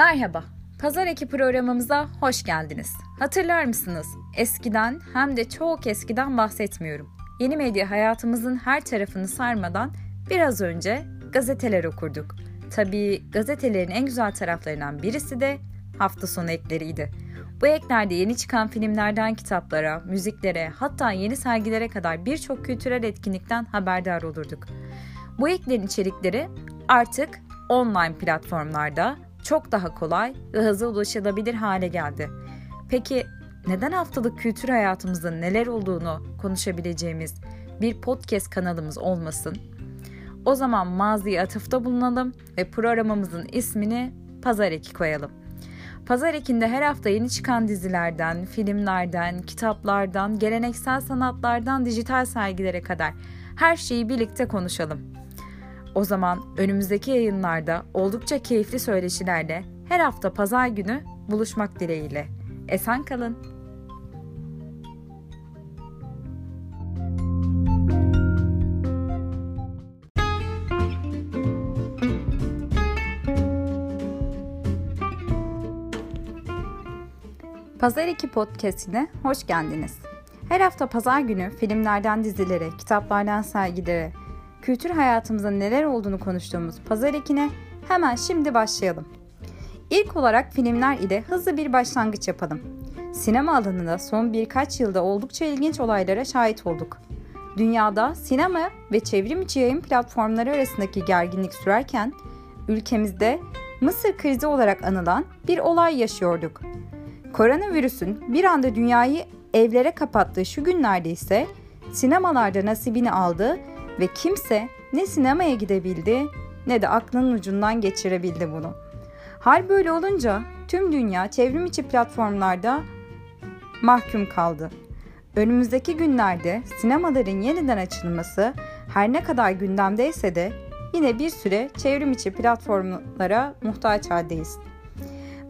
Merhaba, Pazar Eki programımıza hoş geldiniz. Hatırlar mısınız? Eskiden hem de çok eskiden bahsetmiyorum. Yeni medya hayatımızın her tarafını sarmadan biraz önce gazeteler okurduk. Tabii gazetelerin en güzel taraflarından birisi de hafta sonu ekleriydi. Bu eklerde yeni çıkan filmlerden kitaplara, müziklere, hatta yeni sergilere kadar birçok kültürel etkinlikten haberdar olurduk. Bu eklerin içerikleri artık online platformlarda çok daha kolay ve hızlı ulaşılabilir hale geldi. Peki neden haftalık kültür hayatımızda neler olduğunu konuşabileceğimiz bir podcast kanalımız olmasın? O zaman maziye atıfta bulunalım ve programımızın ismini Pazar Eki koyalım. Pazar Eki'nde her hafta yeni çıkan dizilerden, filmlerden, kitaplardan, geleneksel sanatlardan dijital sergilere kadar her şeyi birlikte konuşalım. O zaman önümüzdeki yayınlarda oldukça keyifli söyleşilerle her hafta pazar günü buluşmak dileğiyle. Esen kalın. Pazar 2 Podcast'ine hoş geldiniz. Her hafta pazar günü filmlerden dizilere, kitaplardan sergilere, kültür hayatımızda neler olduğunu konuştuğumuz Pazar 2'ne hemen şimdi başlayalım. İlk olarak filmler ile hızlı bir başlangıç yapalım. Sinema alanında son birkaç yılda oldukça ilginç olaylara şahit olduk. Dünyada sinema ve çevrim içi yayın platformları arasındaki gerginlik sürerken ülkemizde Mısır krizi olarak anılan bir olay yaşıyorduk. Koronavirüsün bir anda dünyayı evlere kapattığı şu günlerde ise sinemalarda nasibini aldı ve kimse ne sinemaya gidebildi ne de aklının ucundan geçirebildi bunu. Hal böyle olunca tüm dünya çevrim içi platformlarda mahkum kaldı. Önümüzdeki günlerde sinemaların yeniden açılması her ne kadar gündemdeyse de yine bir süre çevrim içi platformlara muhtaç haldeyiz.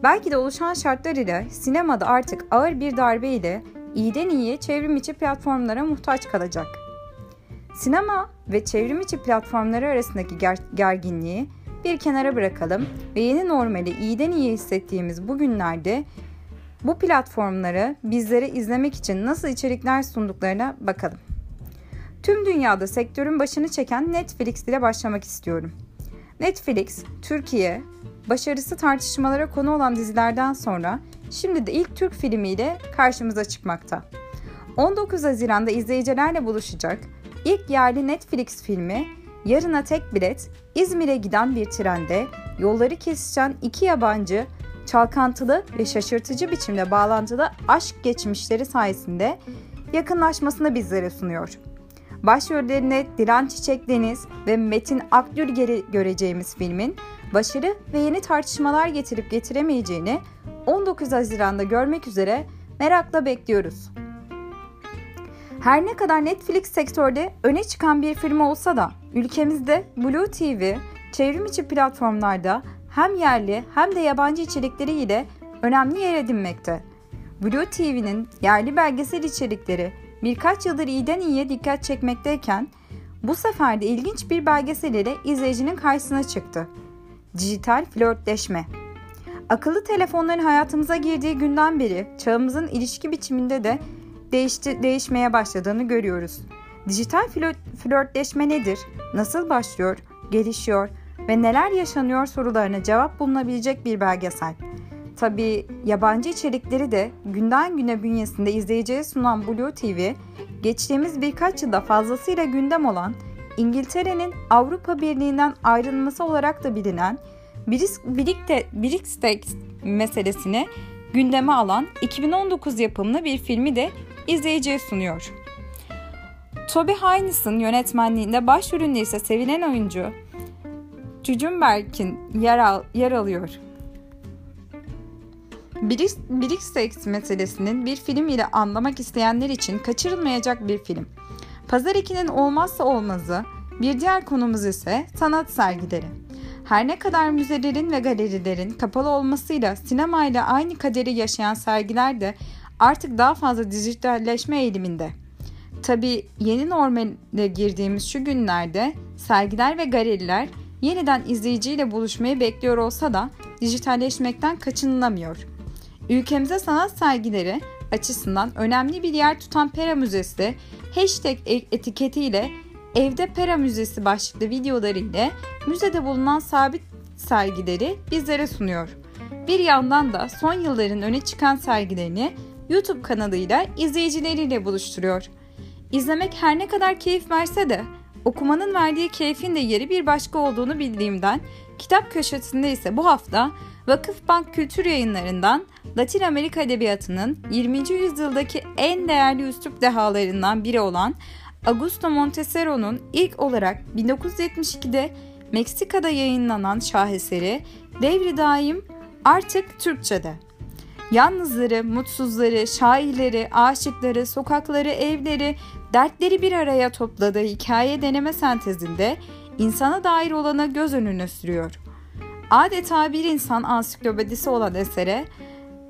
Belki de oluşan şartlar ile sinemada artık ağır bir darbe ile iyiden iyiye çevrim içi platformlara muhtaç kalacak. Sinema ve çevrim içi platformları arasındaki ger- gerginliği bir kenara bırakalım ve yeni normali iyiden iyi hissettiğimiz bu günlerde bu platformları bizlere izlemek için nasıl içerikler sunduklarına bakalım. Tüm dünyada sektörün başını çeken Netflix ile başlamak istiyorum. Netflix, Türkiye, başarısı tartışmalara konu olan dizilerden sonra şimdi de ilk Türk filmiyle karşımıza çıkmakta. 19 Haziran'da izleyicilerle buluşacak ilk yerli Netflix filmi Yarına Tek Bilet İzmir'e giden bir trende yolları kesişen iki yabancı çalkantılı ve şaşırtıcı biçimde bağlantılı aşk geçmişleri sayesinde yakınlaşmasını bizlere sunuyor. Başrollerine Dilan Çiçek Deniz ve Metin Akdülger'i göreceğimiz filmin başarı ve yeni tartışmalar getirip getiremeyeceğini 19 Haziran'da görmek üzere merakla bekliyoruz. Her ne kadar Netflix sektörde öne çıkan bir firma olsa da ülkemizde Blue TV çevrim içi platformlarda hem yerli hem de yabancı içerikleriyle önemli yer edinmekte. Blue TV'nin yerli belgesel içerikleri birkaç yıldır iyiden iyiye dikkat çekmekteyken bu sefer de ilginç bir belgesel ile izleyicinin karşısına çıktı. Dijital flörtleşme. Akıllı telefonların hayatımıza girdiği günden beri çağımızın ilişki biçiminde de değişti, değişmeye başladığını görüyoruz. Dijital flört, flörtleşme nedir? Nasıl başlıyor, gelişiyor ve neler yaşanıyor sorularına cevap bulunabilecek bir belgesel. Tabi yabancı içerikleri de günden güne bünyesinde izleyiciye sunan Blue TV, geçtiğimiz birkaç yılda fazlasıyla gündem olan İngiltere'nin Avrupa Birliği'nden ayrılması olarak da bilinen Brexit meselesini gündeme alan 2019 yapımlı bir filmi de izleyiciye sunuyor. Toby Haynes'ın yönetmenliğinde başrolünde ise sevilen oyuncu Cücümberk'in yer, al, yer alıyor. Brexit meselesinin bir film ile anlamak isteyenler için kaçırılmayacak bir film. Pazar 2'nin olmazsa olmazı, bir diğer konumuz ise sanat sergileri. Her ne kadar müzelerin ve galerilerin kapalı olmasıyla sinemayla aynı kaderi yaşayan sergiler de artık daha fazla dijitalleşme eğiliminde. Tabi yeni normale girdiğimiz şu günlerde sergiler ve galeriler yeniden izleyiciyle buluşmayı bekliyor olsa da dijitalleşmekten kaçınılamıyor. Ülkemize sanat sergileri açısından önemli bir yer tutan Pera Müzesi, hashtag e- etiketiyle Evde Pera Müzesi başlıklı videoları ile müzede bulunan sabit sergileri bizlere sunuyor. Bir yandan da son yılların öne çıkan sergilerini YouTube kanalıyla izleyicileriyle buluşturuyor. İzlemek her ne kadar keyif verse de okumanın verdiği keyfin de yeri bir başka olduğunu bildiğimden kitap köşesinde ise bu hafta Vakıfbank Kültür Yayınları'ndan Latin Amerika Edebiyatı'nın 20. yüzyıldaki en değerli üslup dehalarından biri olan Augusto Montecero'nun ilk olarak 1972'de Meksika'da yayınlanan şaheseri Devri Daim artık Türkçe'de. Yalnızları, mutsuzları, şairleri, aşıkları, sokakları, evleri, dertleri bir araya topladığı hikaye deneme sentezinde insana dair olana göz önüne sürüyor. Adeta bir insan ansiklopedisi olan esere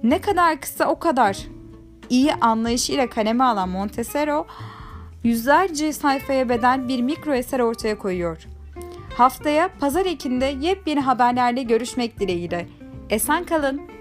ne kadar kısa o kadar iyi anlayışıyla kaleme alan Montesero, yüzlerce sayfaya bedel bir mikro eser ortaya koyuyor. Haftaya Pazar Ekin'de yepyeni haberlerle görüşmek dileğiyle. Esen kalın.